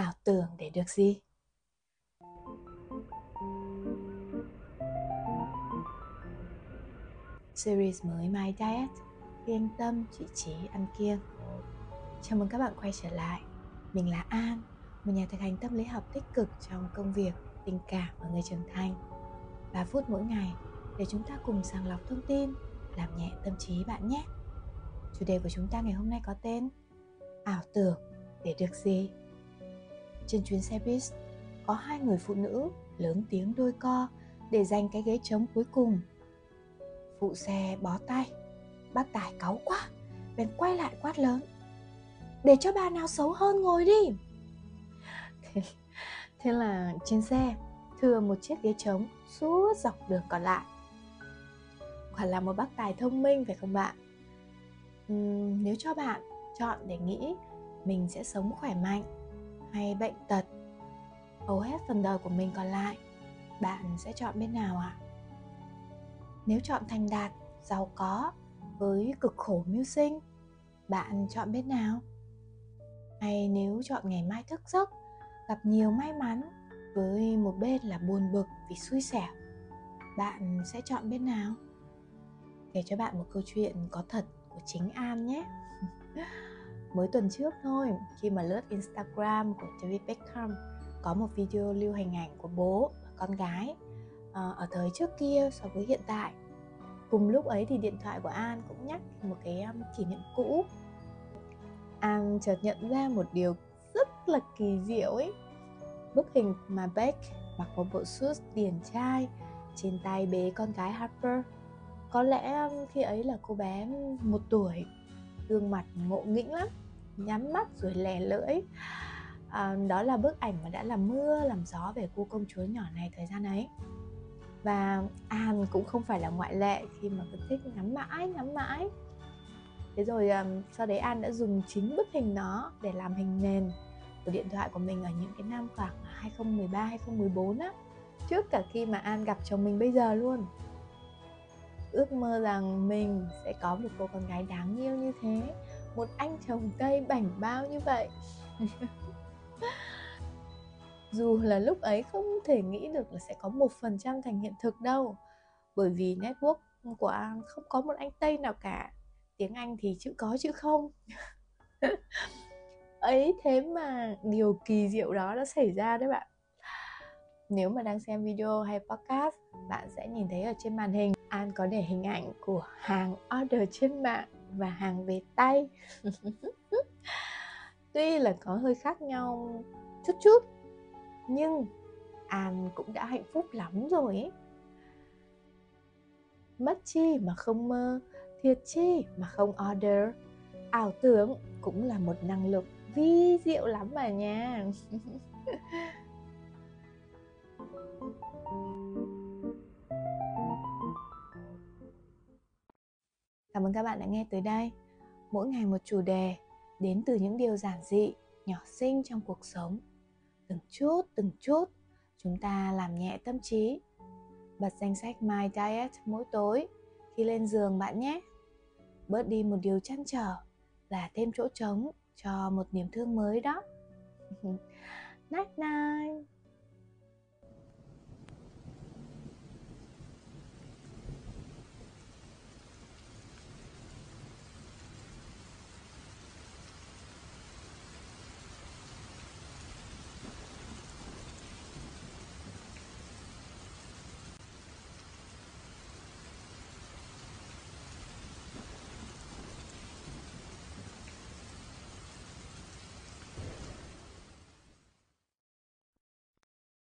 ảo tưởng để được gì? Series mới My Diet yên Tâm, chỉ Trí ăn kiêng. Chào mừng các bạn quay trở lại. Mình là An, một nhà thực hành tâm lý học tích cực trong công việc, tình cảm và người trưởng thành. 3 phút mỗi ngày để chúng ta cùng sàng lọc thông tin, làm nhẹ tâm trí bạn nhé. Chủ đề của chúng ta ngày hôm nay có tên Ảo tưởng để được gì? Trên chuyến xe buýt có hai người phụ nữ lớn tiếng đôi co để giành cái ghế trống cuối cùng. Phụ xe bó tay, bác tài cáu quá, bèn quay lại quát lớn. Để cho bà nào xấu hơn ngồi đi. Thế, thế là trên xe thừa một chiếc ghế trống suốt dọc đường còn lại. Quả là một bác tài thông minh phải không bạn? Uhm, nếu cho bạn chọn để nghĩ mình sẽ sống khỏe mạnh hay bệnh tật. Hầu hết phần đời của mình còn lại, bạn sẽ chọn bên nào ạ? À? nếu chọn thành đạt, giàu có, với cực khổ mưu sinh, bạn chọn bên nào? Hay nếu chọn ngày mai thức giấc, gặp nhiều may mắn, với một bên là buồn bực vì xui xẻo, bạn sẽ chọn bên nào? Kể cho bạn một câu chuyện có thật của chính an nhé. mới tuần trước thôi khi mà lướt instagram của david beckham có một video lưu hình ảnh của bố và con gái ờ, ở thời trước kia so với hiện tại. Cùng lúc ấy thì điện thoại của an cũng nhắc một cái um, kỷ niệm cũ. An chợt nhận ra một điều rất là kỳ diệu ấy. Bức hình mà beck mặc một bộ suit điển trai trên tay bế con gái harper có lẽ um, khi ấy là cô bé um, một tuổi gương mặt ngộ nghĩnh lắm nhắm mắt rồi lè lưỡi. À, đó là bức ảnh mà đã làm mưa làm gió về cô công chúa nhỏ này thời gian ấy. Và An cũng không phải là ngoại lệ khi mà cứ thích ngắm mãi ngắm mãi. Thế rồi um, sau đấy An đã dùng chính bức hình đó để làm hình nền của điện thoại của mình ở những cái năm khoảng 2013 2014 á trước cả khi mà An gặp chồng mình bây giờ luôn ước mơ rằng mình sẽ có một cô con gái đáng yêu như thế. Một anh chồng tây bảnh bao như vậy. Dù là lúc ấy không thể nghĩ được là sẽ có một phần trăm thành hiện thực đâu, bởi vì network của An không có một anh Tây nào cả. Tiếng Anh thì chữ có chữ không? Ấy thế mà điều kỳ diệu đó đã xảy ra đấy bạn nếu mà đang xem video hay podcast, bạn sẽ nhìn thấy ở trên màn hình, An có để hình ảnh của hàng order trên mạng và hàng về tay. Tuy là có hơi khác nhau chút chút, nhưng an cũng đã hạnh phúc lắm rồi ấy. Mất chi mà không mơ, thiệt chi mà không order. Ảo tưởng cũng là một năng lực vi diệu lắm mà nha. Cảm ơn các bạn đã nghe tới đây. Mỗi ngày một chủ đề đến từ những điều giản dị, nhỏ xinh trong cuộc sống. Từng chút, từng chút, chúng ta làm nhẹ tâm trí. Bật danh sách My Diet mỗi tối khi lên giường bạn nhé. Bớt đi một điều chăn trở là thêm chỗ trống cho một niềm thương mới đó. night night.